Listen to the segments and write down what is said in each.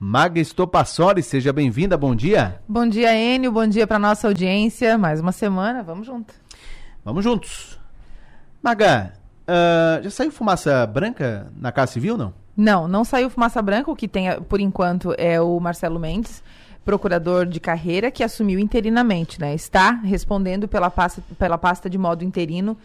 Maga Estopassoli, seja bem-vinda, bom dia. Bom dia, Enio, bom dia para nossa audiência. Mais uma semana, vamos junto. Vamos juntos. Maga, uh, já saiu fumaça branca na Casa Civil, não? Não, não saiu fumaça branca. O que tem, por enquanto, é o Marcelo Mendes, procurador de carreira, que assumiu interinamente, né? Está respondendo pela pasta, pela pasta de modo interino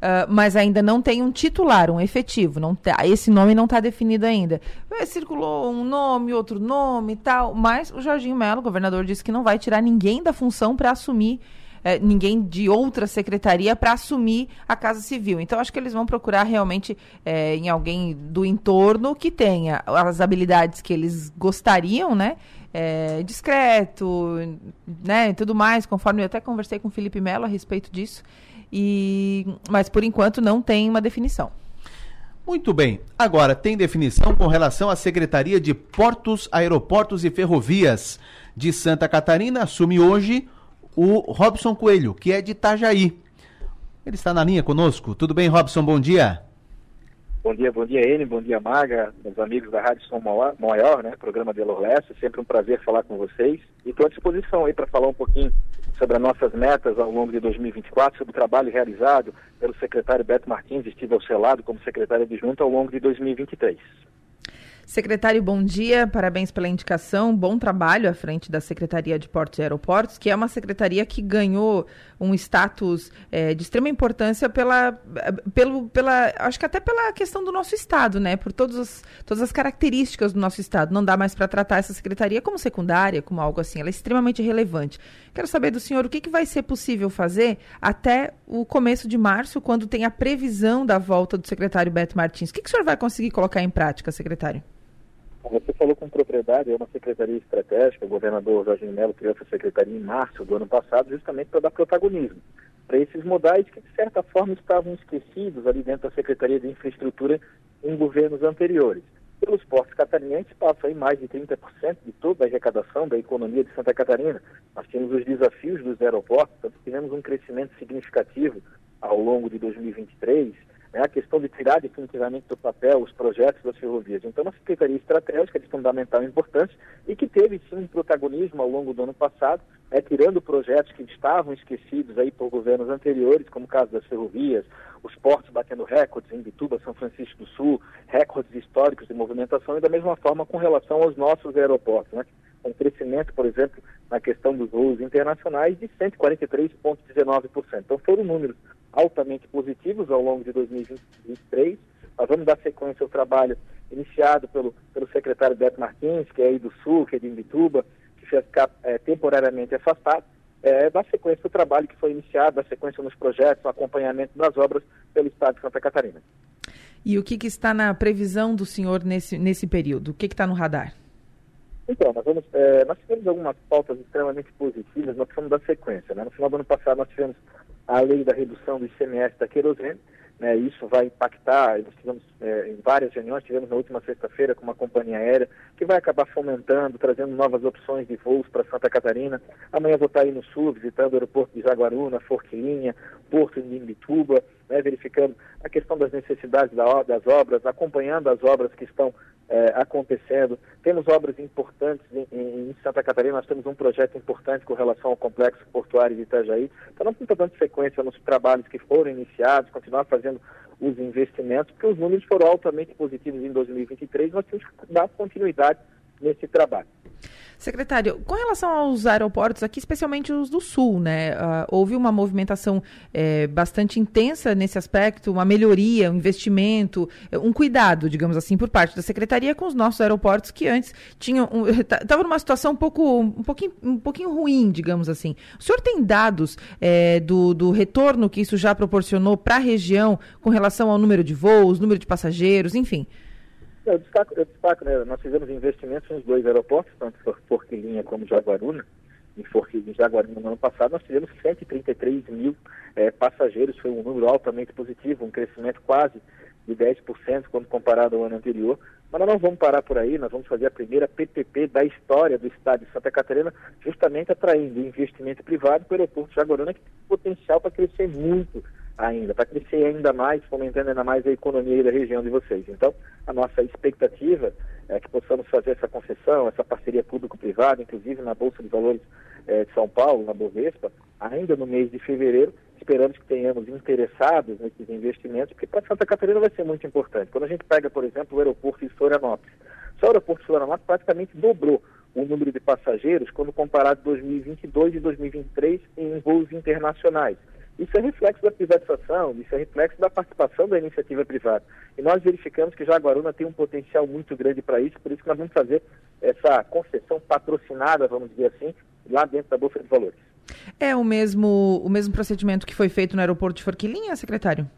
Uh, mas ainda não tem um titular, um efetivo. Não tá, esse nome não está definido ainda. É, circulou um nome, outro nome e tal, mas o Jorginho Melo, governador, disse que não vai tirar ninguém da função para assumir. É, ninguém de outra secretaria para assumir a Casa Civil. Então, acho que eles vão procurar realmente é, em alguém do entorno que tenha as habilidades que eles gostariam, né? É, discreto, né? Tudo mais, conforme eu até conversei com o Felipe Melo a respeito disso. E, mas por enquanto não tem uma definição. Muito bem. Agora, tem definição com relação à Secretaria de Portos, Aeroportos e Ferrovias de Santa Catarina. Assume hoje o Robson Coelho, que é de Itajaí. Ele está na linha conosco. Tudo bem, Robson? Bom dia. Bom dia, bom dia, N, bom dia, Maga, meus amigos da Rádio Som Maior, né, programa de Leste. Sempre um prazer falar com vocês. E estou à disposição aí para falar um pouquinho sobre as nossas metas ao longo de 2024, sobre o trabalho realizado pelo secretário Beto Martins, estive ao seu lado como secretário adjunto ao longo de 2023. Secretário, bom dia, parabéns pela indicação, bom trabalho à frente da Secretaria de Portos e Aeroportos, que é uma secretaria que ganhou um status é, de extrema importância pela, pelo, pela, acho que até pela questão do nosso Estado, né, por todos os, todas as características do nosso Estado. Não dá mais para tratar essa secretaria como secundária, como algo assim, ela é extremamente relevante. Quero saber do senhor o que, que vai ser possível fazer até o começo de março, quando tem a previsão da volta do secretário Beto Martins. O que, que o senhor vai conseguir colocar em prática, secretário? Você falou com propriedade, é uma secretaria estratégica, o governador Jorge Melo criou essa secretaria em março do ano passado, justamente para dar protagonismo para esses modais que, de certa forma, estavam esquecidos ali dentro da Secretaria de Infraestrutura em governos anteriores. Pelos portos catarinenses, passa aí mais de 30% de toda a arrecadação da economia de Santa Catarina. Nós tínhamos os desafios dos aeroportos, tivemos um crescimento significativo ao longo de 2023, né, a questão de tirar definitivamente do papel os projetos das ferrovias. Então, uma secretaria estratégica de fundamental importância e que teve sim um protagonismo ao longo do ano passado, né, tirando projetos que estavam esquecidos aí por governos anteriores, como o caso das ferrovias, os portos batendo recordes em Bituba, São Francisco do Sul, recordes históricos de movimentação e da mesma forma com relação aos nossos aeroportos, né? um crescimento, por exemplo, na questão dos voos internacionais de 143,19%. Então foram números altamente positivos ao longo de 2023. Nós vamos dar sequência ao trabalho iniciado pelo, pelo secretário Beto Martins, que é aí do Sul, que é de Imbituba, que ficar é, temporariamente afastado, é, dar sequência ao trabalho que foi iniciado, dar sequência nos projetos, no acompanhamento das obras pelo Estado de Santa Catarina. E o que, que está na previsão do senhor nesse, nesse período? O que, que está no radar? Então, nós, vamos, é, nós tivemos algumas pautas extremamente positivas, nós precisamos dar sequência. Né? No final do ano passado, nós tivemos a lei da redução do ICMS da querosene, né, isso vai impactar, nós tivemos é, em várias reuniões, tivemos na última sexta-feira com uma companhia aérea, que vai acabar fomentando, trazendo novas opções de voos para Santa Catarina. Amanhã vou estar aí no sul, visitando o aeroporto de Jaguaruna, Forquilinha, Porto de Imbituba, né, verificando a questão das necessidades da, das obras, acompanhando as obras que estão é, acontecendo. Temos obras importantes em, em, Santa Catarina, nós temos um projeto importante com relação ao complexo portuário de Itajaí. Então, nós estamos dando sequência nos trabalhos que foram iniciados, continuar fazendo os investimentos, porque os números foram altamente positivos em 2023, nós temos que dar continuidade nesse trabalho. Secretário, com relação aos aeroportos aqui, especialmente os do Sul, né? Uh, houve uma movimentação é, bastante intensa nesse aspecto, uma melhoria, um investimento, um cuidado, digamos assim, por parte da Secretaria com os nossos aeroportos que antes tinham estavam um, numa situação um pouco um pouquinho, um pouquinho ruim, digamos assim. O senhor tem dados é, do, do retorno que isso já proporcionou para a região com relação ao número de voos, número de passageiros, enfim? Eu destaco, eu destaco né, nós fizemos investimentos nos dois aeroportos, tanto Forquilinha como Jaguaruna. Em Forquilinha e Jaguaruna no ano passado, nós tivemos 133 mil é, passageiros, foi um número altamente positivo, um crescimento quase de 10% quando comparado ao ano anterior. Mas nós não vamos parar por aí, nós vamos fazer a primeira PPP da história do estado de Santa Catarina, justamente atraindo investimento privado para o aeroporto de Jaguaruna, que tem potencial para crescer muito ainda, para crescer ainda mais, fomentando ainda mais a economia da região de vocês. Então, a nossa expectativa é, que possamos fazer essa concessão, essa parceria público-privada, inclusive na Bolsa de Valores é, de São Paulo, na Bovespa, ainda no mês de fevereiro. Esperamos que tenhamos interessados nesses investimentos, porque para Santa Catarina vai ser muito importante. Quando a gente pega, por exemplo, o aeroporto de Florianópolis, só o aeroporto de Florianópolis praticamente dobrou o número de passageiros quando comparado 2022 e 2023 em voos internacionais. Isso é reflexo da privatização, isso é reflexo da participação da iniciativa privada. E nós verificamos que Jaguaruna tem um potencial muito grande para isso, por isso que nós vamos fazer essa concessão patrocinada, vamos dizer assim, lá dentro da Bolsa de Valores. É o mesmo, o mesmo procedimento que foi feito no aeroporto de Forquilinha, secretário?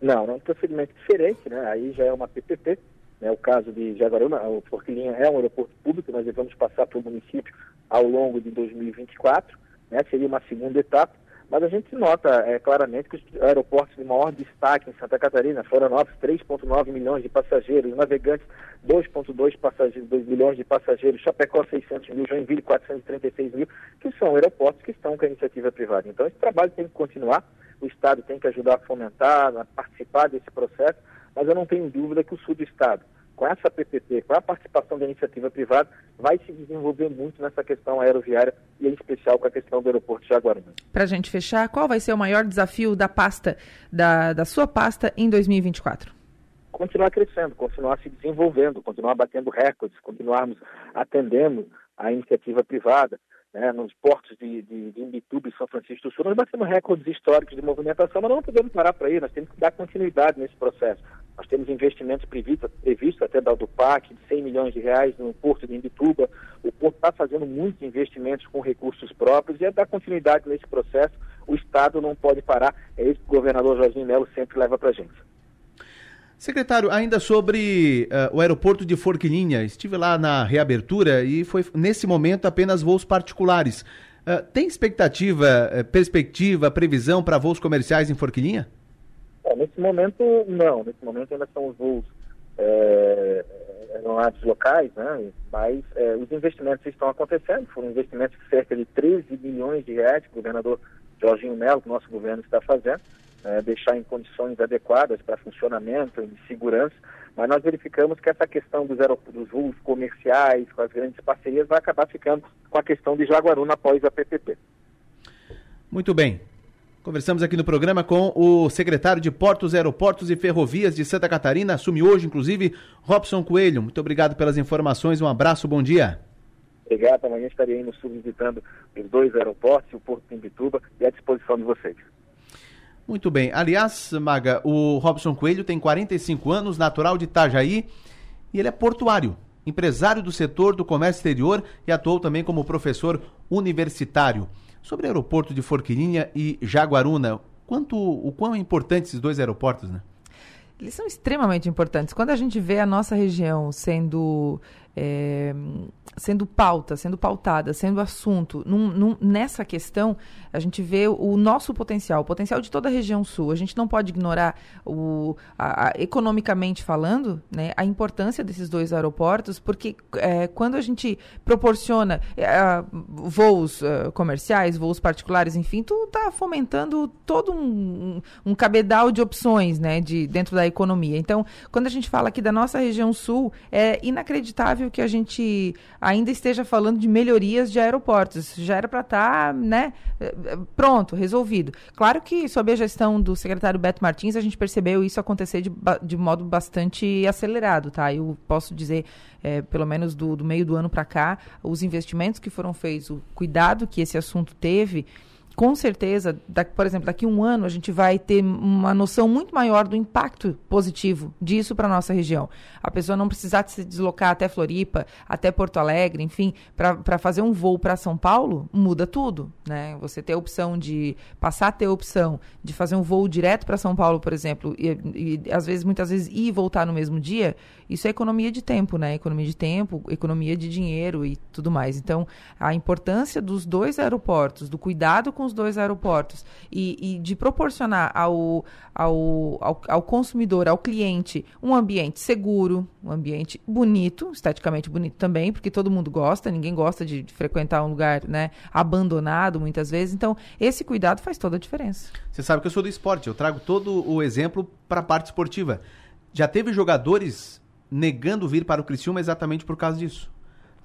Não, é um procedimento diferente, né? Aí já é uma PPP, né? O caso de Jaguaruna, o Forquilinha é um aeroporto público, nós vamos passar para o município ao longo de 2024, né? Seria uma segunda etapa mas a gente nota é, claramente que os aeroportos de maior destaque em Santa Catarina, Florianópolis, 3,9 milhões de passageiros, Navegantes, 2,2 milhões de passageiros, Chapecó, 600 mil, Joinville, 436 mil, que são aeroportos que estão com a iniciativa privada. Então, esse trabalho tem que continuar, o Estado tem que ajudar a fomentar, a participar desse processo, mas eu não tenho dúvida que o sul do Estado, com essa PPP, com a participação da iniciativa privada, vai se desenvolver muito nessa questão aeroviária e em especial com a questão do aeroporto de Jaguaruna. Para a gente fechar, qual vai ser o maior desafio da pasta, da, da sua pasta em 2024? Continuar crescendo, continuar se desenvolvendo, continuar batendo recordes, continuarmos atendendo a iniciativa privada, né, nos portos de, de, de Imbituba e São Francisco do Sul, nós batemos recordes históricos de movimentação, mas não podemos parar para aí, nós temos que dar continuidade nesse processo. Nós temos investimentos previstos, previsto até da Aldupac, de 100 milhões de reais no porto de Imbituba. O porto está fazendo muitos investimentos com recursos próprios e é dar continuidade nesse processo. O Estado não pode parar, é isso que o governador Jorginho Melo sempre leva para a gente. Secretário, ainda sobre uh, o aeroporto de Forquilinha, estive lá na reabertura e foi nesse momento apenas voos particulares. Uh, tem expectativa, uh, perspectiva, previsão para voos comerciais em Forquilinha? É, nesse momento, não. Nesse momento ainda são os voos é, aeronaves locais, né? mas é, os investimentos estão acontecendo. Foram investimentos de cerca de 13 bilhões de reais que o governador Jorginho Melo, que o nosso governo está fazendo é, deixar em condições adequadas para funcionamento e segurança, mas nós verificamos que essa questão dos, dos voos comerciais, com as grandes parcerias, vai acabar ficando com a questão de Jaguaruna após a PPP. Muito bem. Conversamos aqui no programa com o secretário de Portos, Aeroportos e Ferrovias de Santa Catarina, assume hoje, inclusive, Robson Coelho. Muito obrigado pelas informações, um abraço, bom dia. Obrigado, amanhã estarei indo subvisitando os dois aeroportos, o Porto de Imbituba, e à disposição de vocês. Muito bem. Aliás, Maga, o Robson Coelho tem 45 anos, natural de Itajaí, e ele é portuário, empresário do setor do comércio exterior e atuou também como professor universitário. Sobre o aeroporto de Forquilinha e Jaguaruna, quanto, o quão é importante esses dois aeroportos, né? Eles são extremamente importantes. Quando a gente vê a nossa região sendo é, sendo pauta, sendo pautada, sendo assunto num, num, nessa questão, a gente vê o nosso potencial, o potencial de toda a região sul. A gente não pode ignorar, o, a, a, economicamente falando, né, a importância desses dois aeroportos, porque é, quando a gente proporciona é, voos uh, comerciais, voos particulares, enfim, tu está fomentando todo um, um, cabedal de opções né, de, dentro da economia. Então, quando a gente fala aqui da nossa região sul, é inacreditável que a gente ainda esteja falando de melhorias de aeroportos. Já era para estar, tá, né, pronto, resolvido. Claro que sob a gestão do secretário Beto Martins, a gente percebeu isso acontecer de, de modo bastante acelerado, tá? Eu posso dizer, é, pelo menos do, do meio do ano para cá, os investimentos que foram feitos, o cuidado que esse assunto teve, com certeza, da, por exemplo, daqui a um ano a gente vai ter uma noção muito maior do impacto positivo disso para a nossa região. A pessoa não precisar se deslocar até Floripa, até Porto Alegre, enfim, para fazer um voo para São Paulo, muda tudo. Né? Você ter a opção de passar a ter a opção de fazer um voo direto para São Paulo, por exemplo, e, e às vezes, muitas vezes, ir e voltar no mesmo dia, isso é economia de tempo, né? Economia de tempo, economia de dinheiro e tudo mais. Então, a importância dos dois aeroportos, do cuidado com os dois aeroportos e, e de proporcionar ao, ao, ao, ao, consumidor, ao cliente, um ambiente seguro, um ambiente bonito, esteticamente bonito também, porque todo mundo gosta, ninguém gosta de, de frequentar um lugar né, abandonado muitas vezes. Então, esse cuidado faz toda a diferença. Você sabe que eu sou do esporte, eu trago todo o exemplo para a parte esportiva. Já teve jogadores negando vir para o Criciúma exatamente por causa disso.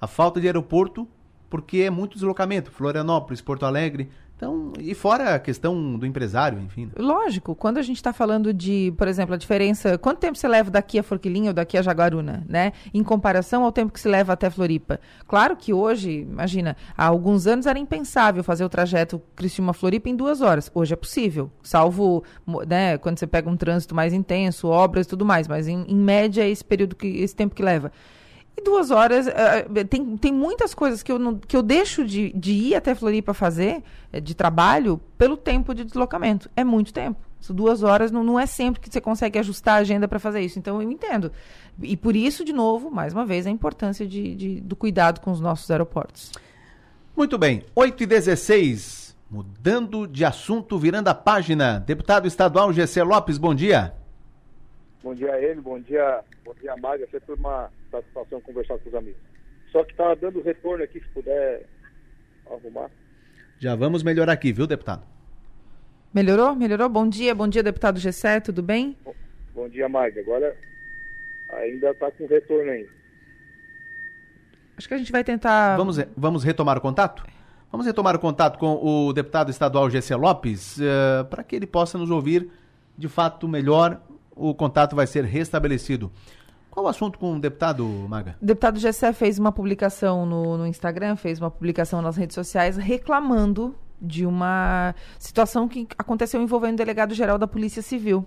A falta de aeroporto, porque é muito deslocamento. Florianópolis, Porto Alegre, então, e fora a questão do empresário, enfim. Né? Lógico, quando a gente está falando de, por exemplo, a diferença, quanto tempo você leva daqui a Forquilinha ou daqui a Jaguaruna, né? Em comparação ao tempo que se leva até Floripa. Claro que hoje, imagina, há alguns anos era impensável fazer o trajeto Criciúma-Floripa em duas horas. Hoje é possível, salvo, né, quando você pega um trânsito mais intenso, obras e tudo mais, mas em, em média é esse período que, esse tempo que leva. E duas horas, uh, tem, tem muitas coisas que eu, não, que eu deixo de, de ir até Floripa fazer, eh, de trabalho, pelo tempo de deslocamento. É muito tempo. duas horas não, não é sempre que você consegue ajustar a agenda para fazer isso. Então, eu entendo. E por isso, de novo, mais uma vez, a importância de, de do cuidado com os nossos aeroportos. Muito bem. 8 e 16 Mudando de assunto, virando a página. Deputado estadual GC Lopes, bom dia. Bom dia a ele, bom dia, bom dia, Maga. Sempre uma satisfação conversar com os amigos. Só que está dando retorno aqui, se puder arrumar. Já vamos melhorar aqui, viu, deputado? Melhorou? Melhorou? Bom dia, bom dia, deputado Gessé, tudo bem? Bom, bom dia, Maga. Agora ainda está com retorno ainda. Acho que a gente vai tentar. Vamos, vamos retomar o contato? Vamos retomar o contato com o deputado estadual GC Lopes, uh, para que ele possa nos ouvir de fato melhor o contato vai ser restabelecido. Qual o assunto com o deputado, Maga? O deputado Gessé fez uma publicação no, no Instagram, fez uma publicação nas redes sociais reclamando de uma situação que aconteceu envolvendo o delegado-geral da Polícia Civil.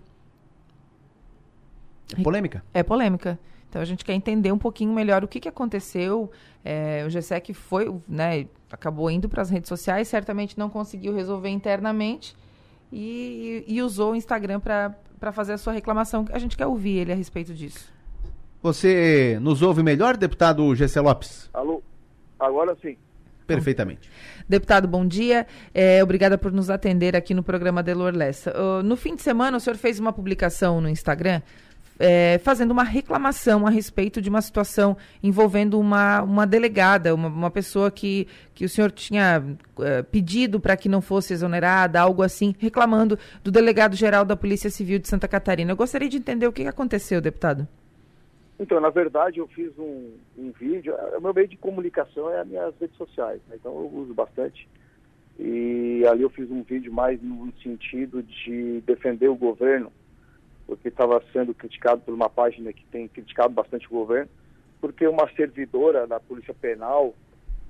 É polêmica? É polêmica. Então a gente quer entender um pouquinho melhor o que, que aconteceu. É, o GSEC foi, né, acabou indo para as redes sociais, certamente não conseguiu resolver internamente e, e, e usou o Instagram para para fazer a sua reclamação. A gente quer ouvir ele a respeito disso. Você nos ouve melhor, deputado Gessé Lopes? Alô, agora sim. Perfeitamente. Deputado, bom dia. É, obrigada por nos atender aqui no programa Delor Lessa. Uh, no fim de semana, o senhor fez uma publicação no Instagram é, fazendo uma reclamação a respeito de uma situação envolvendo uma, uma delegada, uma, uma pessoa que, que o senhor tinha é, pedido para que não fosse exonerada, algo assim, reclamando do delegado-geral da Polícia Civil de Santa Catarina. Eu gostaria de entender o que aconteceu, deputado. Então, na verdade, eu fiz um, um vídeo. O meu meio de comunicação é as minhas redes sociais, né? então eu uso bastante. E ali eu fiz um vídeo mais no sentido de defender o governo porque estava sendo criticado por uma página que tem criticado bastante o governo, porque uma servidora da Polícia Penal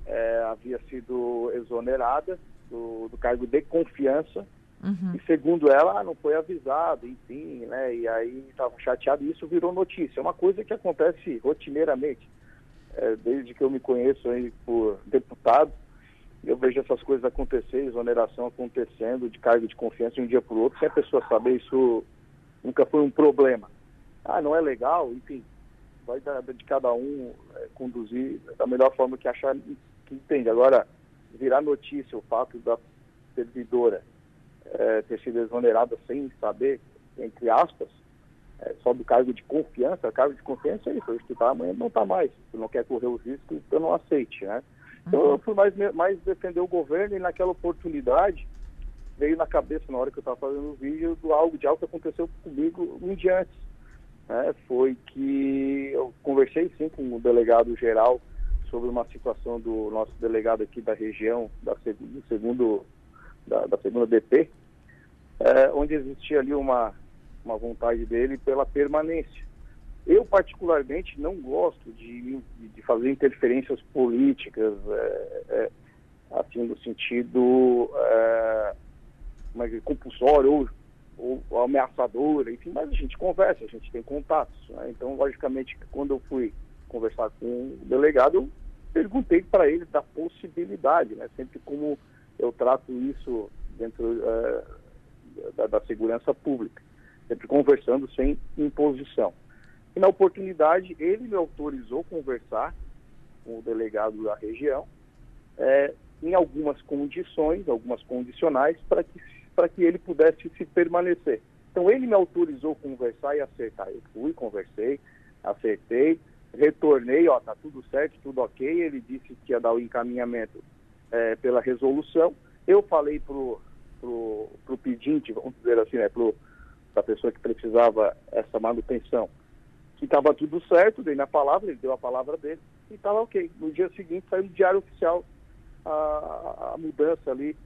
é, havia sido exonerada do, do cargo de confiança uhum. e segundo ela não foi avisado, enfim, né? E aí estava chateado e isso virou notícia. É uma coisa que acontece rotineiramente. É, desde que eu me conheço aí por deputado, eu vejo essas coisas acontecer, exoneração acontecendo de cargo de confiança de um dia para o outro, sem a pessoa saber isso nunca foi um problema. Ah, não é legal, enfim, vai de cada um é, conduzir da melhor forma que achar que entende. Agora, virar notícia o fato da servidora é, ter sido exonerada sem saber, entre aspas, é, só do cargo de confiança, cargo de confiança é isso, hoje está, amanhã não está mais. Se não quer correr os riscos, então não aceite, né? Então eu fui mais, mais defender o governo e naquela oportunidade veio na cabeça na hora que eu estava fazendo o vídeo do algo de algo que aconteceu comigo um dia antes. Né? Foi que eu conversei sim com o delegado geral sobre uma situação do nosso delegado aqui da região, da, do segundo, da, da segunda DP, é, onde existia ali uma, uma vontade dele pela permanência. Eu, particularmente, não gosto de, de fazer interferências políticas, é, é, assim, no sentido é, mas compulsória ou, ou, ou ameaçadora, enfim, mas a gente conversa, a gente tem contatos. Né? Então, logicamente, quando eu fui conversar com o delegado, eu perguntei para ele da possibilidade, né? sempre como eu trato isso dentro uh, da, da, segurança pública, sempre conversando sem imposição. E na oportunidade, ele me autorizou conversar com o delegado da região, é, em algumas condições, algumas condicionais, para que que ele pudesse se permanecer. Então ele me autorizou conversar e acertar. Eu fui, conversei, acertei, retornei, ó, tá tudo certo, tudo ok. Ele disse que ia dar o encaminhamento é, pela resolução. Eu falei pro, pro pedinte, vamos dizer assim, né, pro, a pessoa que precisava essa manutenção, que estava tudo certo, dei minha palavra, ele deu a palavra dele e estava ok. No dia seguinte saiu no Diário Oficial a, a mudança ali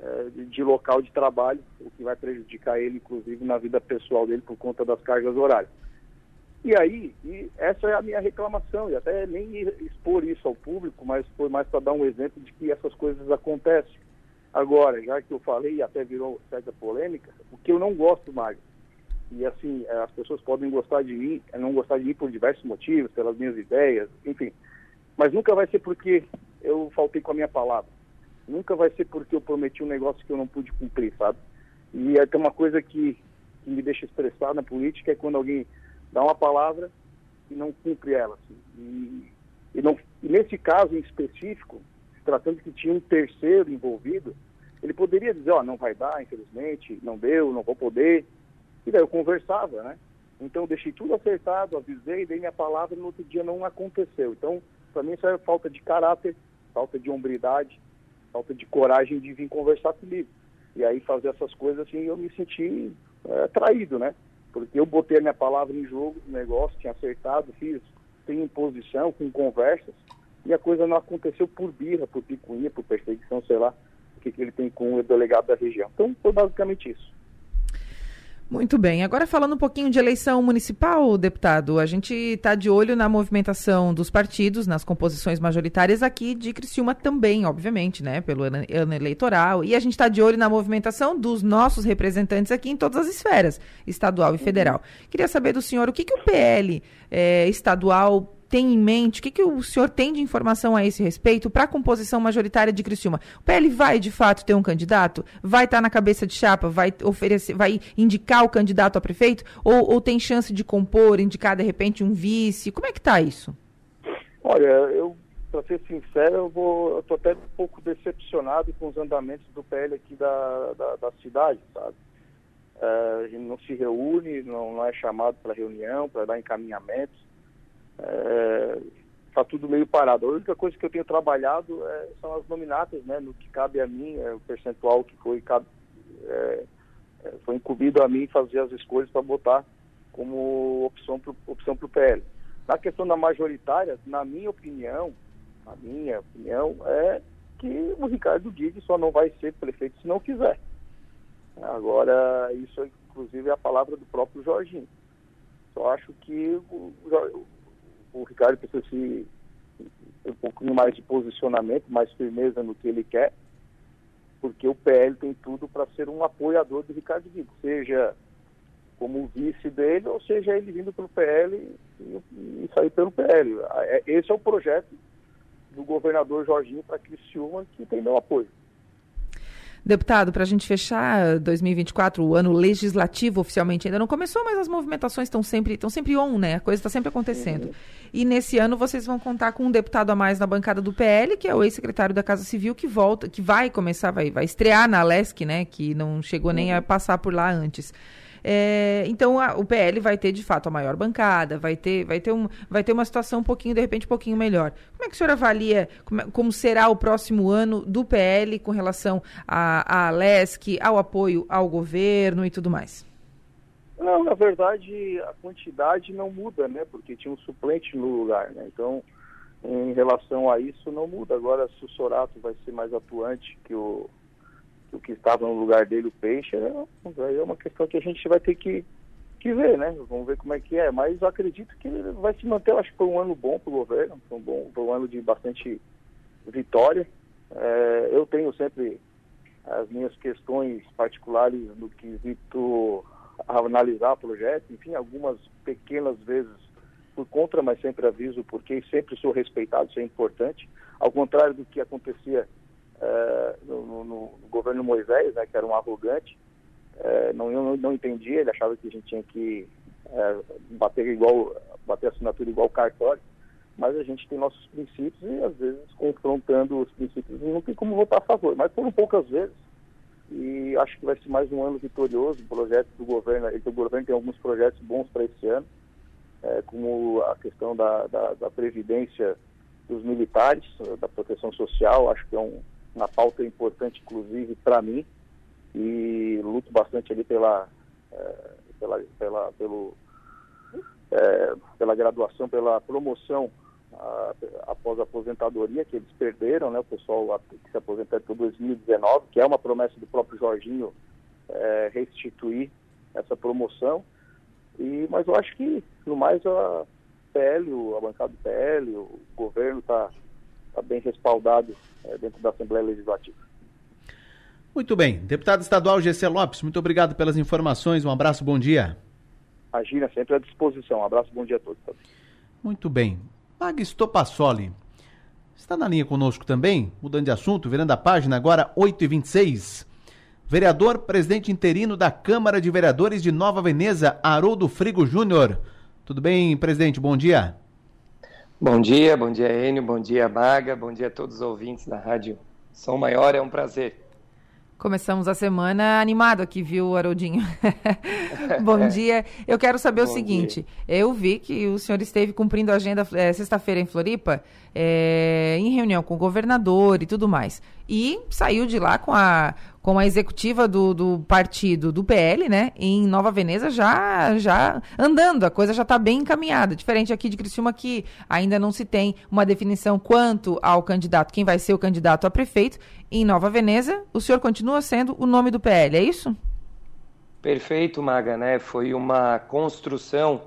é, de, local de trabalho, o que vai prejudicar ele, inclusive, na vida pessoal dele por conta das cargas horárias. E aí, e essa é a minha reclamação, e até nem expor isso ao público, mas foi mais para dar um exemplo de que essas coisas acontecem. Agora, já que eu falei e até virou certa polêmica, o que eu não gosto mais, e assim, é, as pessoas podem gostar de mim, é, não gostar de mim por diversos motivos, pelas minhas ideias, enfim, mas nunca vai ser porque eu faltei com a minha palavra. Nunca vai ser porque eu prometi um negócio que eu não pude cumprir, sabe? E é uma coisa que, que me deixa estressado na política, é quando alguém dá uma palavra e não cumpre ela. Assim. E, e, não, e nesse caso em específico, se tratando que tinha um terceiro envolvido, ele poderia dizer, ó, oh, não vai dar, infelizmente, não deu, não vou poder. E daí eu conversava, né? Então deixei tudo acertado, avisei, dei minha palavra e no outro dia não aconteceu. Então, para mim isso é falta de caráter, falta de hombridade, falta de coragem de vir conversar comigo. E aí fazer essas coisas assim, eu me senti é, traído, né? Porque eu botei a minha palavra em jogo no negócio, tinha acertado, fiz, tem imposição, com conversas, e a coisa não aconteceu por birra, por picuinha, por perseguição, sei lá, o que, que ele tem com o delegado da região. Então, foi basicamente isso. Muito bem. Agora falando um pouquinho de eleição municipal, deputado, a gente está de olho na movimentação dos partidos, nas composições majoritárias aqui de Criciúma também, obviamente, né, pelo ano, ano eleitoral. E a gente está de olho na movimentação dos nossos representantes aqui em todas as esferas, estadual e federal. Queria saber do senhor o que, que o PL é, eh, estadual tem em mente? O que, que o senhor tem de informação a esse respeito para a composição majoritária de Criciúma? O PL vai, de fato, ter um candidato? Vai estar tá na cabeça de chapa? Vai oferecer, vai indicar o candidato a prefeito? Ou, ou tem chance de compor, indicar, de repente, um vice? Como é que está isso? Olha, eu, para ser sincero, eu vou, estou até um pouco decepcionado com os andamentos do PL aqui da, da, da cidade, sabe? É, a gente não se reúne, não, não é chamado para reunião, para dar encaminhamentos está é, tudo meio parado. A única coisa que eu tenho trabalhado é, são as nominatas, né, no que cabe a mim, é, o percentual que foi, cabe, é, é foi incumbido a mim fazer as escolhas para botar como opção para o PL. Na questão da majoritária, na minha opinião, a minha opinião é que o Ricardo Guide só não vai ser prefeito se não quiser. Agora, isso inclusive é a palavra do próprio Jorginho. Só acho que o, o Ricardo precisa se um pouquinho mais de posicionamento, mais firmeza no que ele quer, porque o PL tem tudo para ser um apoiador do Ricardo Guido, seja como vice dele, ou seja ele vindo pelo PL e, e sair pelo PL. É, esse é o projeto do governador Jorginho para Criciúma, que tem meu apoio. Deputado, para a gente fechar 2024, o ano legislativo oficialmente ainda não começou, mas as movimentações estão sempre, estão sempre on, né? A coisa está sempre acontecendo. Uhum. E nesse ano vocês vão contar com um deputado a mais na bancada do PL, que é o ex-secretário da Casa Civil, que volta, que vai começar, vai, vai estrear na Lesc, né? Que não chegou nem a passar por lá antes. É, então a, o PL vai ter de fato a maior bancada, vai ter, vai, ter um, vai ter uma situação um pouquinho, de repente, um pouquinho melhor. Como é que o senhor avalia como, como será o próximo ano do PL com relação à LESC, ao apoio ao governo e tudo mais? Não, na verdade a quantidade não muda, né? Porque tinha um suplente no lugar, né? Então, em relação a isso, não muda. Agora, se o Sorato vai ser mais atuante que o, o que estava no lugar dele, o Peixe, é, é uma questão que a gente vai ter que, que ver, né? Vamos ver como é que é. Mas eu acredito que vai se manter, acho que foi um ano bom para o governo, foi um, bom, foi um ano de bastante vitória. É, eu tenho sempre as minhas questões particulares no quesito analisar projeto, enfim, algumas pequenas vezes por contra, mas sempre aviso porque sempre sou respeitado, isso é importante. Ao contrário do que acontecia governo Moisés, né, que era um arrogante, é, não, não, não entendia, ele achava que a gente tinha que é, bater igual, bater assinatura igual cartório, mas a gente tem nossos princípios e às vezes confrontando os princípios não tem como votar a favor, mas foram poucas vezes e acho que vai ser mais um ano vitorioso, o projeto do governo, o governo tem alguns projetos bons para esse ano, é, como a questão da, da, da previdência dos militares, da proteção social, acho que é um, uma pauta importante, inclusive, para mim, e luto bastante ali pela, é, pela, pela, pelo, é, pela graduação, pela promoção a, após a aposentadoria, que eles perderam, né, o pessoal que se aposentou em 2019, que é uma promessa do próprio Jorginho é, restituir essa promoção. E, mas eu acho que, no mais, a PL, a bancada do PL, o governo está tá bem respaldado é, dentro da Assembleia Legislativa. Muito bem. Deputado estadual GC Lopes, muito obrigado pelas informações. Um abraço, bom dia. Imagina, sempre à disposição. Um abraço, bom dia a todos. Muito bem. Mag Stopassoli está na linha conosco também, mudando de assunto, virando a página agora, 8h26. Vereador, presidente interino da Câmara de Vereadores de Nova Veneza, Haroldo Frigo Júnior. Tudo bem, presidente? Bom dia. Bom dia, bom dia, Enio, bom dia, Maga, bom dia a todos os ouvintes da Rádio São Maior, é um prazer. Começamos a semana animado aqui, viu, Haroldinho? Bom dia. Eu quero saber Bom o seguinte: dia. eu vi que o senhor esteve cumprindo a agenda é, sexta-feira em Floripa, é, em reunião com o governador e tudo mais. E saiu de lá com a, com a executiva do, do partido do PL, né? Em Nova Veneza já, já andando, a coisa já está bem encaminhada. Diferente aqui de Criciúma, que ainda não se tem uma definição quanto ao candidato, quem vai ser o candidato a prefeito. Em Nova Veneza, o senhor continua sendo o nome do PL, é isso? Perfeito, Maga, né? Foi uma construção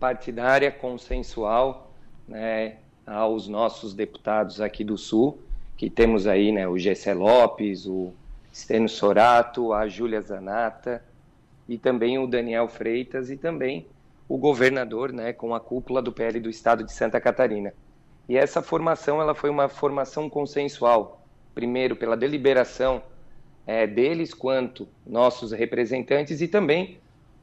partidária consensual, né? aos nossos deputados aqui do Sul, que temos aí né, o Gessé Lopes, o Stênio Sorato, a Júlia Zanata e também o Daniel Freitas e também o governador, né, com a cúpula do PL do Estado de Santa Catarina. E essa formação ela foi uma formação consensual, primeiro pela deliberação é, deles quanto nossos representantes e também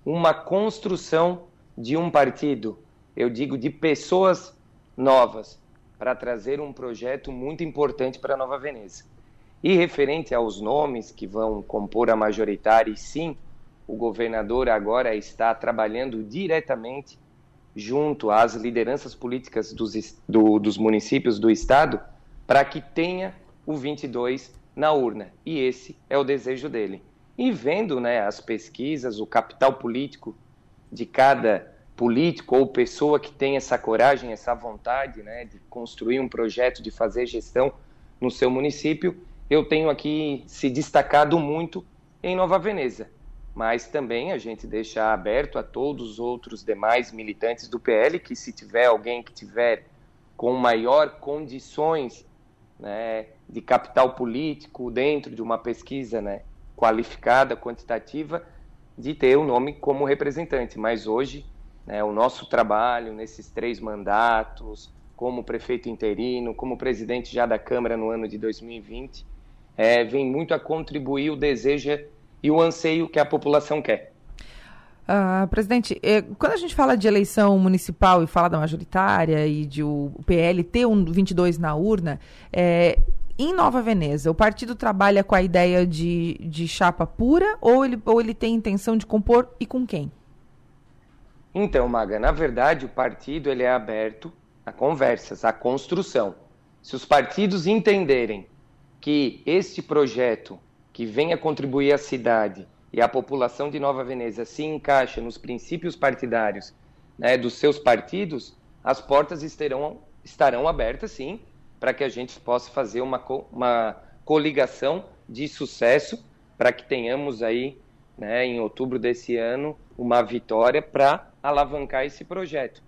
uma construção de um partido, eu digo de pessoas novas para trazer um projeto muito importante para Nova Veneza. E referente aos nomes que vão compor a majoritária, sim, o governador agora está trabalhando diretamente junto às lideranças políticas dos, do, dos municípios do estado para que tenha o 22 na urna. E esse é o desejo dele. E vendo né, as pesquisas, o capital político de cada político ou pessoa que tem essa coragem, essa vontade né, de construir um projeto, de fazer gestão no seu município, eu tenho aqui se destacado muito em Nova Veneza. Mas também a gente deixa aberto a todos os outros demais militantes do PL que, se tiver alguém que tiver com maior condições né, de capital político dentro de uma pesquisa né, qualificada, quantitativa, de ter o nome como representante. Mas hoje né, o nosso trabalho nesses três mandatos, como prefeito interino, como presidente já da Câmara no ano de 2020, é, vem muito a contribuir o desejo e o anseio que a população quer. Uh, presidente, eh, quando a gente fala de eleição municipal e fala da majoritária e de o, PL ter um 22 na urna, eh, em Nova Veneza, o partido trabalha com a ideia de, de chapa pura ou ele, ou ele tem intenção de compor e com quem? Então, Maga, na verdade o partido ele é aberto a conversas, a construção. Se os partidos entenderem que este projeto que venha contribuir à cidade e à população de Nova Veneza se encaixa nos princípios partidários né, dos seus partidos, as portas estarão, estarão abertas sim para que a gente possa fazer uma, uma coligação de sucesso para que tenhamos aí né, em outubro desse ano uma vitória para alavancar esse projeto.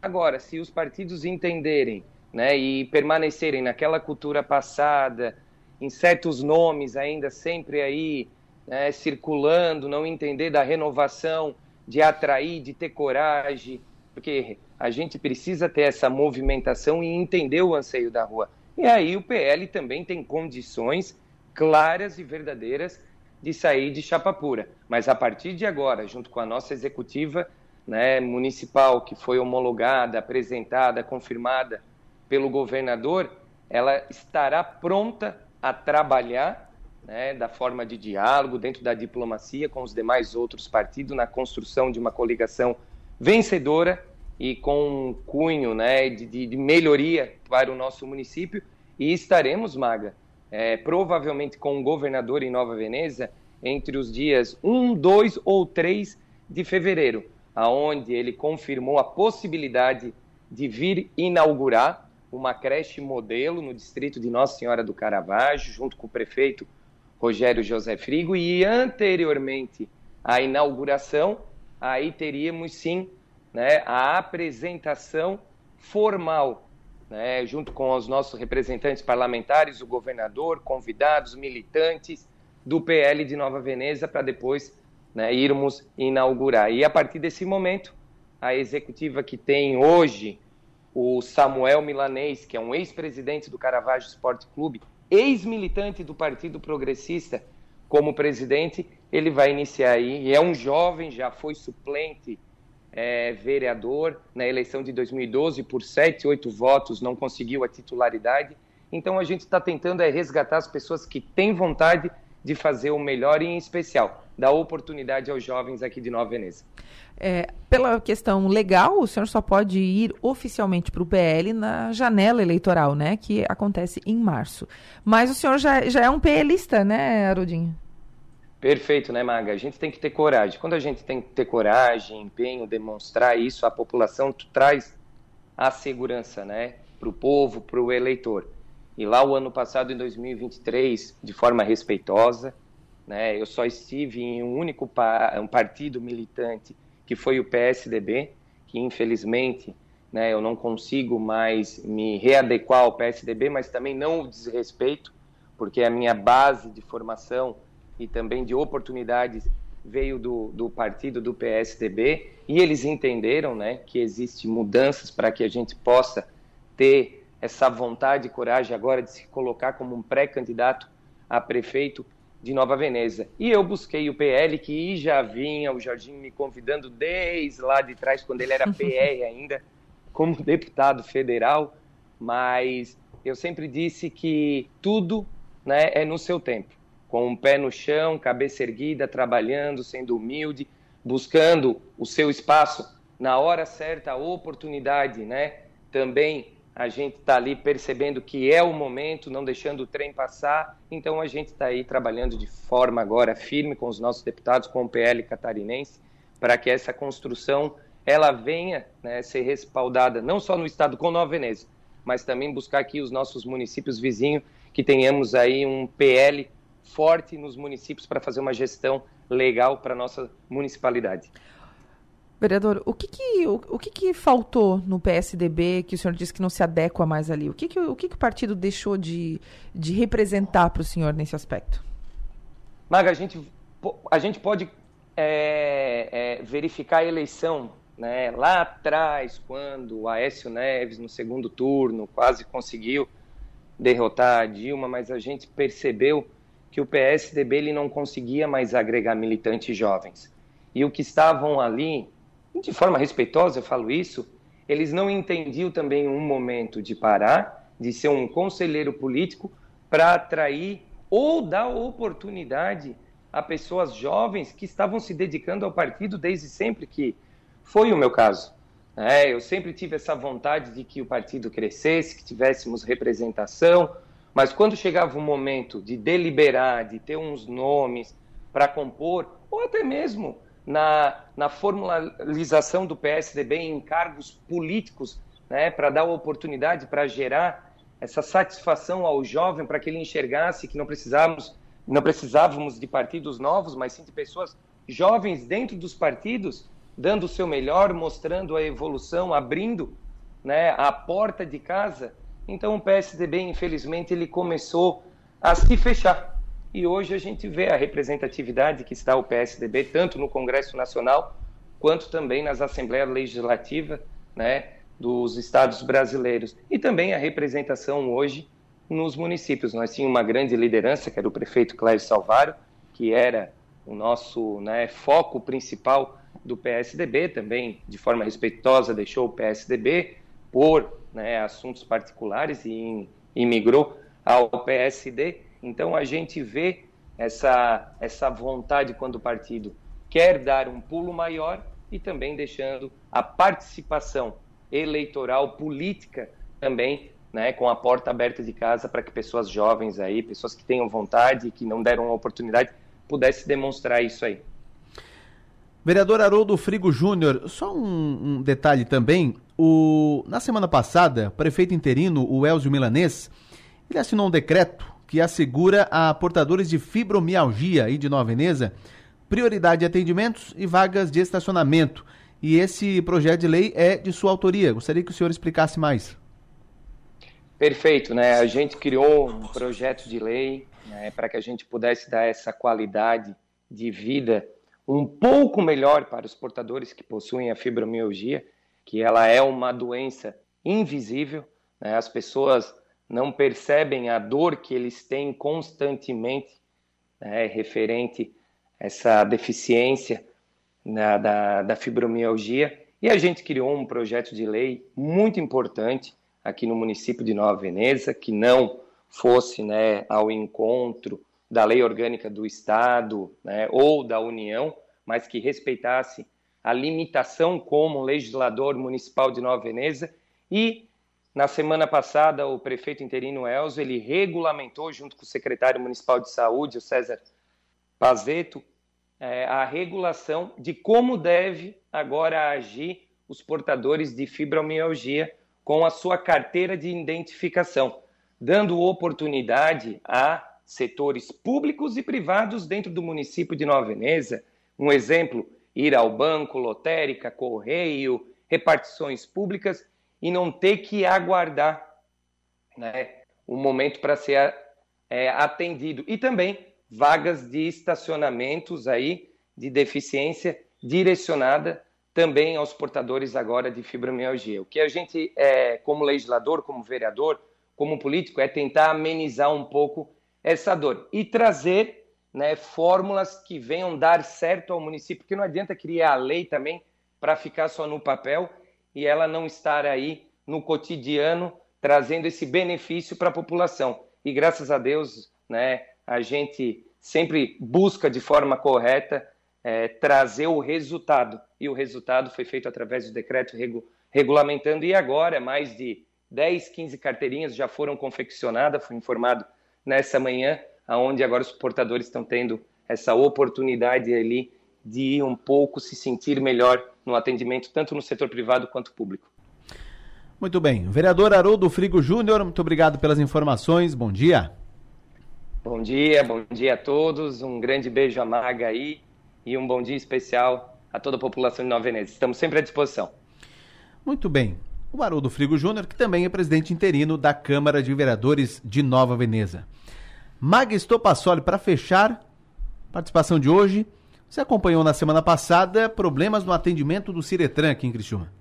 Agora, se os partidos entenderem né, e permanecerem naquela cultura passada, em certos nomes ainda sempre aí né, circulando, não entender da renovação, de atrair, de ter coragem, porque a gente precisa ter essa movimentação e entender o anseio da rua. E aí o PL também tem condições claras e verdadeiras de sair de chapa pura. Mas a partir de agora, junto com a nossa executiva né, municipal, que foi homologada, apresentada, confirmada pelo governador, ela estará pronta a trabalhar né, da forma de diálogo, dentro da diplomacia com os demais outros partidos, na construção de uma coligação vencedora e com um cunho né, de, de melhoria para o nosso município. E estaremos, Maga, é, provavelmente com o governador em Nova Veneza, entre os dias 1, 2 ou 3 de fevereiro, aonde ele confirmou a possibilidade de vir inaugurar uma creche modelo no distrito de Nossa Senhora do Caravaggio, junto com o prefeito Rogério José Frigo, e anteriormente à inauguração, aí teríamos sim né, a apresentação formal, né, junto com os nossos representantes parlamentares, o governador, convidados, militantes do PL de Nova Veneza, para depois né, irmos inaugurar. E a partir desse momento, a executiva que tem hoje o Samuel Milanês, que é um ex-presidente do Caravaggio Esporte Clube, ex-militante do Partido Progressista, como presidente, ele vai iniciar aí. E é um jovem, já foi suplente é, vereador na eleição de 2012, por 7, 8 votos, não conseguiu a titularidade. Então a gente está tentando é resgatar as pessoas que têm vontade de fazer o melhor e, em especial, dar oportunidade aos jovens aqui de Nova Veneza. É, pela questão legal, o senhor só pode ir oficialmente para o PL na janela eleitoral, né? Que acontece em março. Mas o senhor já, já é um PLista, né, Haroldinho? Perfeito, né, Maga? A gente tem que ter coragem. Quando a gente tem que ter coragem, empenho, demonstrar isso à população, tu traz a segurança, né, para o povo, para o eleitor. E lá o ano passado, em 2023, de forma respeitosa, né, eu só estive em um único pa um partido militante, que foi o PSDB, que infelizmente né, eu não consigo mais me readequar ao PSDB, mas também não o desrespeito, porque a minha base de formação e também de oportunidades veio do, do partido do PSDB e eles entenderam né, que existem mudanças para que a gente possa ter essa vontade e coragem agora de se colocar como um pré-candidato a prefeito de Nova Veneza. E eu busquei o PL, que já vinha, o Jorginho me convidando desde lá de trás, quando ele era PR ainda, como deputado federal, mas eu sempre disse que tudo né, é no seu tempo com um pé no chão, cabeça erguida, trabalhando, sendo humilde, buscando o seu espaço na hora certa, a oportunidade, né? Também a gente está ali percebendo que é o momento, não deixando o trem passar. Então a gente está aí trabalhando de forma agora firme com os nossos deputados, com o PL catarinense, para que essa construção ela venha né, ser respaldada não só no estado com Nova Veneza, mas também buscar aqui os nossos municípios vizinhos que tenhamos aí um PL forte nos municípios para fazer uma gestão legal para a nossa municipalidade. Vereador, o que que, o, o, que que faltou no PSDB que o senhor disse que não se adequa mais ali? O que que o, que que o partido deixou de, de representar para o senhor nesse aspecto? Maga, a gente, a gente pode é, é, verificar a eleição né, lá atrás, quando o Aécio Neves, no segundo turno, quase conseguiu derrotar a Dilma, mas a gente percebeu que o PSDB ele não conseguia mais agregar militantes jovens. E o que estavam ali, de forma respeitosa eu falo isso, eles não entendiam também um momento de parar, de ser um conselheiro político para atrair ou dar oportunidade a pessoas jovens que estavam se dedicando ao partido desde sempre, que foi o meu caso. É, eu sempre tive essa vontade de que o partido crescesse, que tivéssemos representação, mas quando chegava o momento de deliberar, de ter uns nomes para compor, ou até mesmo na, na formalização do PSDB em cargos políticos, né, para dar oportunidade para gerar essa satisfação ao jovem, para que ele enxergasse que não precisávamos, não precisávamos de partidos novos, mas sim de pessoas jovens dentro dos partidos, dando o seu melhor, mostrando a evolução, abrindo né, a porta de casa então o PSDB, infelizmente, ele começou a se fechar. E hoje a gente vê a representatividade que está o PSDB, tanto no Congresso Nacional, quanto também nas Assembleias Legislativas né, dos estados brasileiros. E também a representação hoje nos municípios. Nós tínhamos uma grande liderança, que era o prefeito Cláudio Salvaro, que era o nosso né, foco principal do PSDB, também de forma respeitosa deixou o PSDB por né, assuntos particulares e, e migrou ao PSD. Então a gente vê essa, essa vontade quando o partido quer dar um pulo maior e também deixando a participação eleitoral política também né, com a porta aberta de casa para que pessoas jovens aí, pessoas que tenham vontade e que não deram a oportunidade, pudesse demonstrar isso aí. Vereador Haroldo Frigo Júnior, só um, um, detalhe também. O, na semana passada, prefeito interino, o Elzio Milanês, ele assinou um decreto que assegura a portadores de fibromialgia e de Nova Veneza prioridade de atendimentos e vagas de estacionamento. E esse projeto de lei é de sua autoria. Gostaria que o senhor explicasse mais. Perfeito, né? A gente criou um projeto de lei né, para que a gente pudesse dar essa qualidade de vida um pouco melhor para os portadores que possuem a fibromialgia, que ela é uma doença invisível, né? as pessoas não percebem a dor que eles têm constantemente né, referente a essa deficiência né, da, da fibromialgia. E a gente criou um projeto de lei muito importante aqui no município de Nova Veneza, que não fosse né, ao encontro da lei orgânica do Estado né, ou da União, mas que respeitasse a limitação como legislador municipal de Nova Veneza. E na semana passada, o prefeito interino Elzo ele regulamentou, junto com o secretário municipal de saúde, o César Pazeto, é, a regulação de como deve agora agir os portadores de fibromialgia com a sua carteira de identificação, dando oportunidade a setores públicos e privados dentro do município de Nova Veneza. Um exemplo, ir ao banco, lotérica, correio, repartições públicas e não ter que aguardar né, um momento para ser é, atendido. E também vagas de estacionamentos aí de deficiência direcionada também aos portadores agora de fibromialgia. O que a gente, é, como legislador, como vereador, como político, é tentar amenizar um pouco essa dor e trazer né, fórmulas que venham dar certo ao município, porque não adianta criar a lei também para ficar só no papel e ela não estar aí no cotidiano trazendo esse benefício para a população. E graças a Deus, né, a gente sempre busca de forma correta é, trazer o resultado. E o resultado foi feito através do decreto regu regulamentando, e agora mais de 10, 15 carteirinhas já foram confeccionadas, fui informado nessa manhã, aonde agora os portadores estão tendo essa oportunidade ali de um pouco se sentir melhor no atendimento, tanto no setor privado quanto público. Muito bem. Vereador Haroldo Frigo Júnior, muito obrigado pelas informações. Bom dia. Bom dia, bom dia a todos. Um grande beijo a Maga aí e um bom dia especial a toda a população de Nova Veneza. Estamos sempre à disposição. Muito bem. O Haroldo Frigo Júnior, que também é presidente interino da Câmara de Vereadores de Nova Veneza. Maga Estopassoli, para fechar participação de hoje, você acompanhou na semana passada problemas no atendimento do Ciretran aqui em Criciúma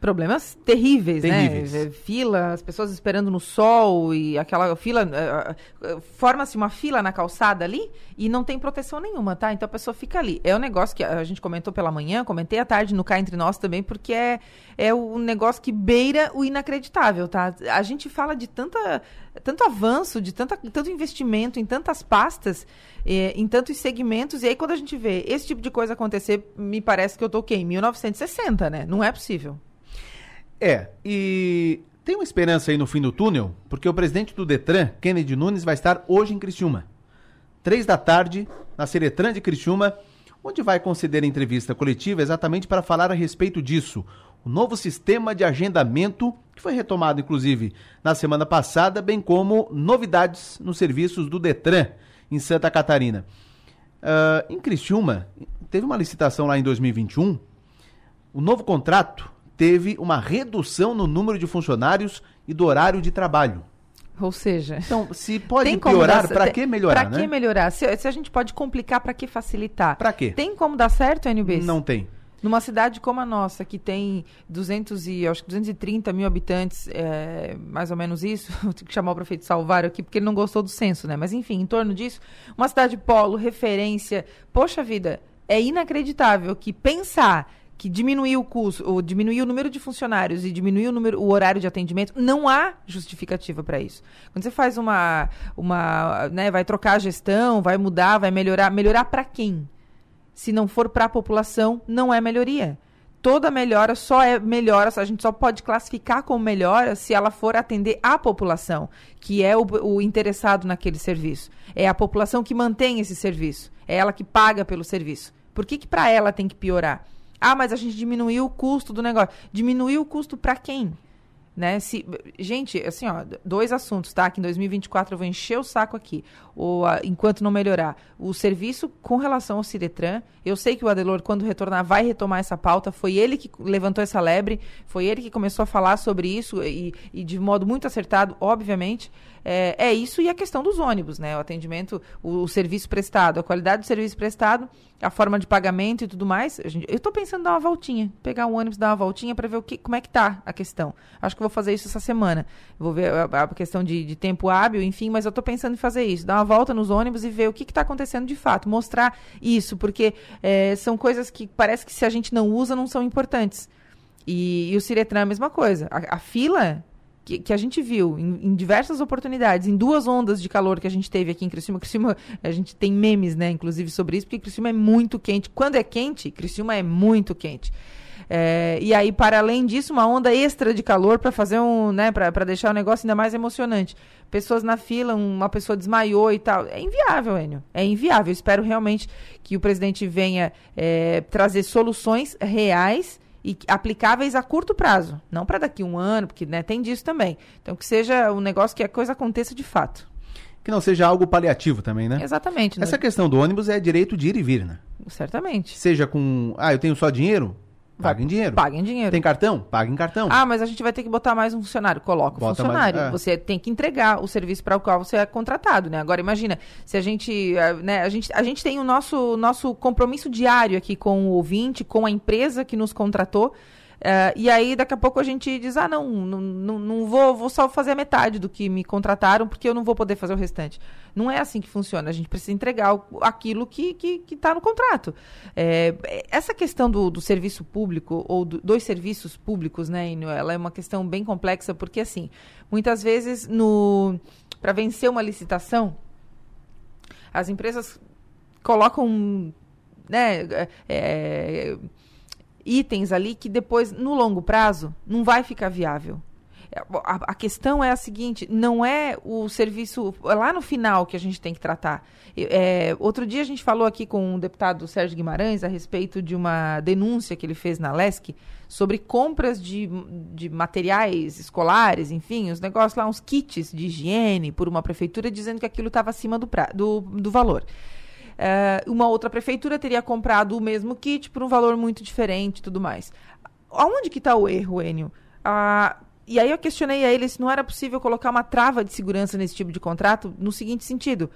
problemas terríveis, né? terríveis, né? Fila, as pessoas esperando no sol e aquela fila. Uh, uh, Forma-se uma fila na calçada ali e não tem proteção nenhuma, tá? Então a pessoa fica ali. É um negócio que a gente comentou pela manhã, comentei à tarde no Cá Entre Nós também, porque é, é um negócio que beira o inacreditável, tá? A gente fala de tanta, tanto avanço, de tanta, tanto investimento em tantas pastas, eh, em tantos segmentos, e aí quando a gente vê esse tipo de coisa acontecer, me parece que eu quê? Em 1960, né? Não é possível. É, e tem uma esperança aí no fim do túnel, porque o presidente do Detran, Kennedy Nunes, vai estar hoje em Criciúma. Três da tarde, na Seretran de Criciúma, onde vai conceder entrevista coletiva exatamente para falar a respeito disso. O novo sistema de agendamento, que foi retomado inclusive na semana passada, bem como novidades nos serviços do Detran em Santa Catarina. Uh, em Criciúma, teve uma licitação lá em 2021. O novo contrato teve uma redução no número de funcionários e do horário de trabalho. Ou seja, então, se pode piorar, para que melhorar? Para que né? melhorar? Se, se, a gente pode complicar, para que facilitar? Para quê? Tem como dar certo, NB? Não tem. Numa cidade como a nossa, que tem 200 e, acho que 230 mil habitantes, é, mais ou menos isso, vou ter que chamar o prefeito Salvário aqui, porque ele não gostou do censo, né? Mas enfim, em torno disso, uma cidade polo, referência. Poxa vida, é inacreditável que pensar que diminuir o custo, ou diminuir o número de funcionários e diminuir o, número, o horário de atendimento, não há justificativa para isso. Quando você faz uma, uma, né, vai trocar a gestão, vai mudar, vai melhorar, melhorar para quem? Se não for para a população, não é melhoria. Toda melhora só é melhora, a gente só pode classificar como melhora se ela for atender a população, que é o, o interessado naquele serviço. É a população que mantém esse serviço, é ela que paga pelo serviço Por que, que para ela tem que piorar? Ah, mas a gente diminuiu o custo do negócio. Diminuiu o custo para quem? Né? Se, gente, assim, ó, dois assuntos, tá? Que em 2024 eu vou encher o saco aqui, ou, enquanto não melhorar. O serviço com relação ao Ciretran, eu sei que o Adelor, quando retornar, vai retomar essa pauta. Foi ele que levantou essa lebre, foi ele que começou a falar sobre isso, e, e de modo muito acertado, obviamente. É, é, isso e a questão dos ônibus, né? O atendimento, o, o, serviço prestado, a qualidade do serviço prestado, a forma de pagamento e tudo mais. Gente, eu estou pensando em dar uma voltinha, pegar um ônibus, dar uma voltinha para ver o que, como é que tá a questão. Acho que vou fazer isso essa semana. Vou ver a, a questão de, de, tempo hábil, enfim, mas eu estou pensando em fazer isso, dar uma volta nos ônibus e ver o que está acontecendo de fato, mostrar isso, porque é, são coisas que parece que se a gente não usa, não são importantes. E, e o Ciretran é a mesma coisa. A, a fila que, que a gente viu em, em, diversas oportunidades, em duas ondas de calor que a gente teve aqui em Criciúma. Criciúma, a gente tem memes, né, inclusive, sobre isso, porque Criciúma é muito quente. Quando é quente, Criciúma é muito quente. É, e aí, para além disso, uma onda extra de calor para fazer um, né, para deixar o negócio ainda mais emocionante. Pessoas na fila, uma pessoa desmaiou e tal. É inviável, Enio. É inviável. Eu espero realmente que o presidente venha é, trazer soluções reais e aplicáveis a curto prazo, não para daqui a um ano, porque né, tem disso também. Então que seja um negócio que a coisa aconteça de fato. Que não seja algo paliativo também, né? Exatamente. Essa questão do ônibus é direito de ir e vir, né? Certamente. Seja com, ah, eu tenho só dinheiro, Paga em dinheiro. Paga em dinheiro. Tem cartão? Paga em cartão. Ah, mas a gente vai ter que botar mais um funcionário. Coloca o funcionário. Mais, é. Você tem que entregar o serviço para o qual você é contratado, né? Agora, imagina, se a gente, eh, né, a gente, a gente tem o nosso, nosso compromisso diário aqui com o ouvinte, com a empresa que nos contratou. Uh, e aí, daqui a pouco, a gente diz: ah, não, não, não, não, vou, vou só fazer a metade do que me contrataram, porque eu não vou poder fazer o restante. Não é assim que funciona. A gente precisa entregar o, aquilo que está que, que tá no contrato. É, essa questão do, do serviço público, ou do, dos serviços públicos, né, ela é uma questão bem complexa, porque, assim, muitas vezes, no para vencer uma licitação, as empresas colocam. Né, é, é itens ali que depois, no longo prazo, não vai ficar viável. A, a, questão é a seguinte: não é o serviço é lá no final que a gente tem que tratar. É, outro dia a gente falou aqui com o deputado Sérgio Guimarães a respeito de uma denúncia que ele fez na LESC sobre compras de, de materiais escolares, enfim, os negócios lá, uns kits de higiene por uma prefeitura dizendo que aquilo estava acima do, pra, do, do valor. Uh, uma outra prefeitura teria comprado o mesmo kit por um valor muito diferente tudo mais. Aonde que está o erro, Enio? Uh, e aí eu questionei a ele se não era possível colocar uma trava de segurança nesse tipo de contrato no seguinte sentido.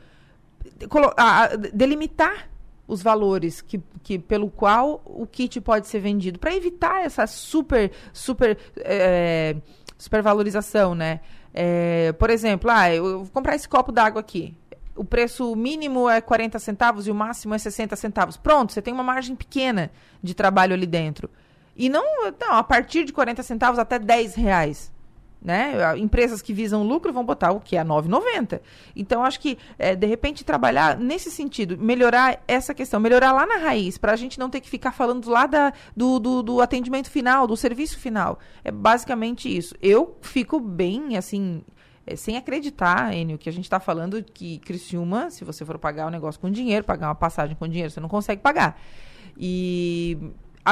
delimitar os valores que, que, pelo qual o kit pode ser vendido, para evitar essa super, super é, supervalorização, né? É, por exemplo, ah, eu vou comprar esse copo d'água aqui o preço mínimo é 40 centavos e o máximo é 60 centavos. Pronto, você tem uma margem pequena de trabalho ali dentro. E não, não a partir de 40 centavos até 10 reais. Né? Empresas que visam lucro vão botar o que é 9,90. Então, acho que, é, de repente, trabalhar nesse sentido, melhorar essa questão, melhorar lá na raiz, para a gente não ter que ficar falando lá da, do, do, do atendimento final, do serviço final. É basicamente isso. Eu fico bem, assim, é, sem acreditar, Enio, que a gente está falando que Criciúma, se você for pagar um negócio com dinheiro, pagar uma passagem com dinheiro, você não consegue pagar. E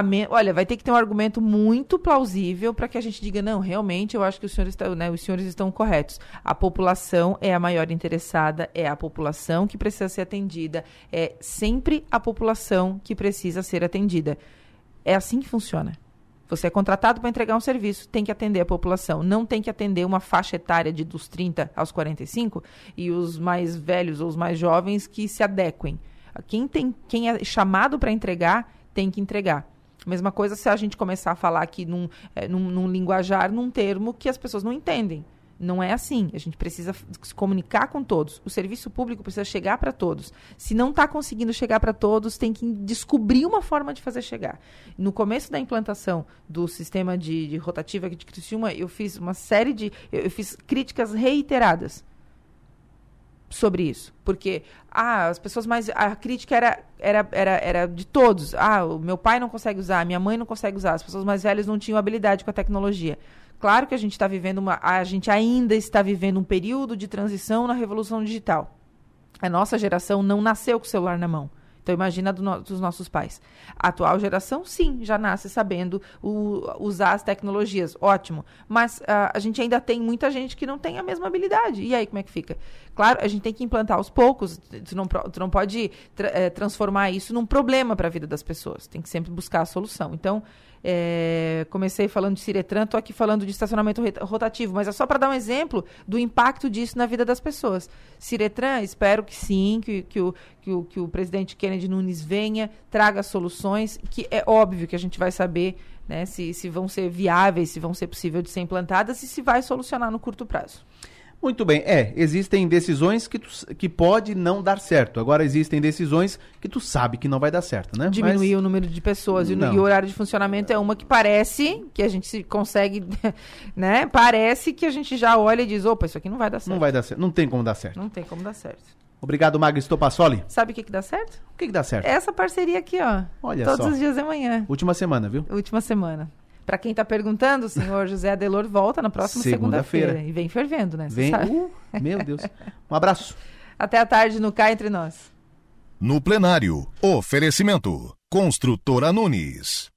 me... olha, vai ter que ter um argumento muito plausível para que a gente diga, não, realmente eu acho que os senhores, né, os senhores estão corretos. A população é a maior interessada, é a população que precisa ser atendida, é sempre a população que precisa ser atendida. É assim que funciona. Você é contratado para entregar um serviço, tem que atender a população, não tem que atender uma faixa etária de dos 30 aos 45 e os mais velhos ou os mais jovens que se adequem. Quem, tem, quem é chamado para entregar, tem que entregar. Mesma coisa se a gente começar a falar aqui num, é, num, num linguajar, num termo que as pessoas não entendem. Não é assim. A gente precisa se comunicar com todos. O serviço público precisa chegar para todos. Se não está conseguindo chegar para todos, tem que descobrir uma forma de fazer chegar. No começo da implantação do sistema de, de rotativa de Criciúma, eu fiz uma série de. Eu, eu fiz críticas reiteradas sobre isso. Porque ah, as pessoas mais. A crítica era, era, era, era de todos. Ah, o meu pai não consegue usar, minha mãe não consegue usar, as pessoas mais velhas não tinham habilidade com a tecnologia. Claro que a gente está vivendo uma. A gente ainda está vivendo um período de transição na revolução digital. A nossa geração não nasceu com o celular na mão. Então imagina do no, dos nossos pais. A atual geração, sim, já nasce sabendo o, usar as tecnologias, ótimo. Mas uh, a gente ainda tem muita gente que não tem a mesma habilidade. E aí como é que fica? Claro, a gente tem que implantar aos poucos. Tu não, tu não pode tra é, transformar isso num problema para a vida das pessoas. Tem que sempre buscar a solução. Então é, comecei falando de Ciretran, estou aqui falando de estacionamento rotativo, mas é só para dar um exemplo do impacto disso na vida das pessoas. Ciretran, espero que sim, que, que, o, que, o, que o presidente Kennedy Nunes venha, traga soluções, que é óbvio que a gente vai saber né, se, se vão ser viáveis, se vão ser possíveis de ser implantadas e se vai solucionar no curto prazo. Muito bem, é, existem decisões que, tu, que pode não dar certo. Agora existem decisões que tu sabe que não vai dar certo, né? Diminuir Mas... o número de pessoas e, o horário de funcionamento é uma que parece que a gente consegue, né? Parece que a gente já olha e diz, opa, isso aqui não vai dar certo. Não vai dar certo, não tem como dar certo. Não tem como dar certo. Obrigado, Magno Stopassoli. Sabe o que, que dá certo? O que, que dá certo? Essa parceria aqui, ó. Olha Todos só. os dias de manhã. Última semana, viu? Última semana. Para quem está perguntando, o senhor José Adelor volta na próxima segunda-feira. Segunda e vem fervendo, né? Vem. Uh, meu Deus. Um abraço. Até a tarde no Cá Entre Nós. No plenário, oferecimento. Construtora Nunes.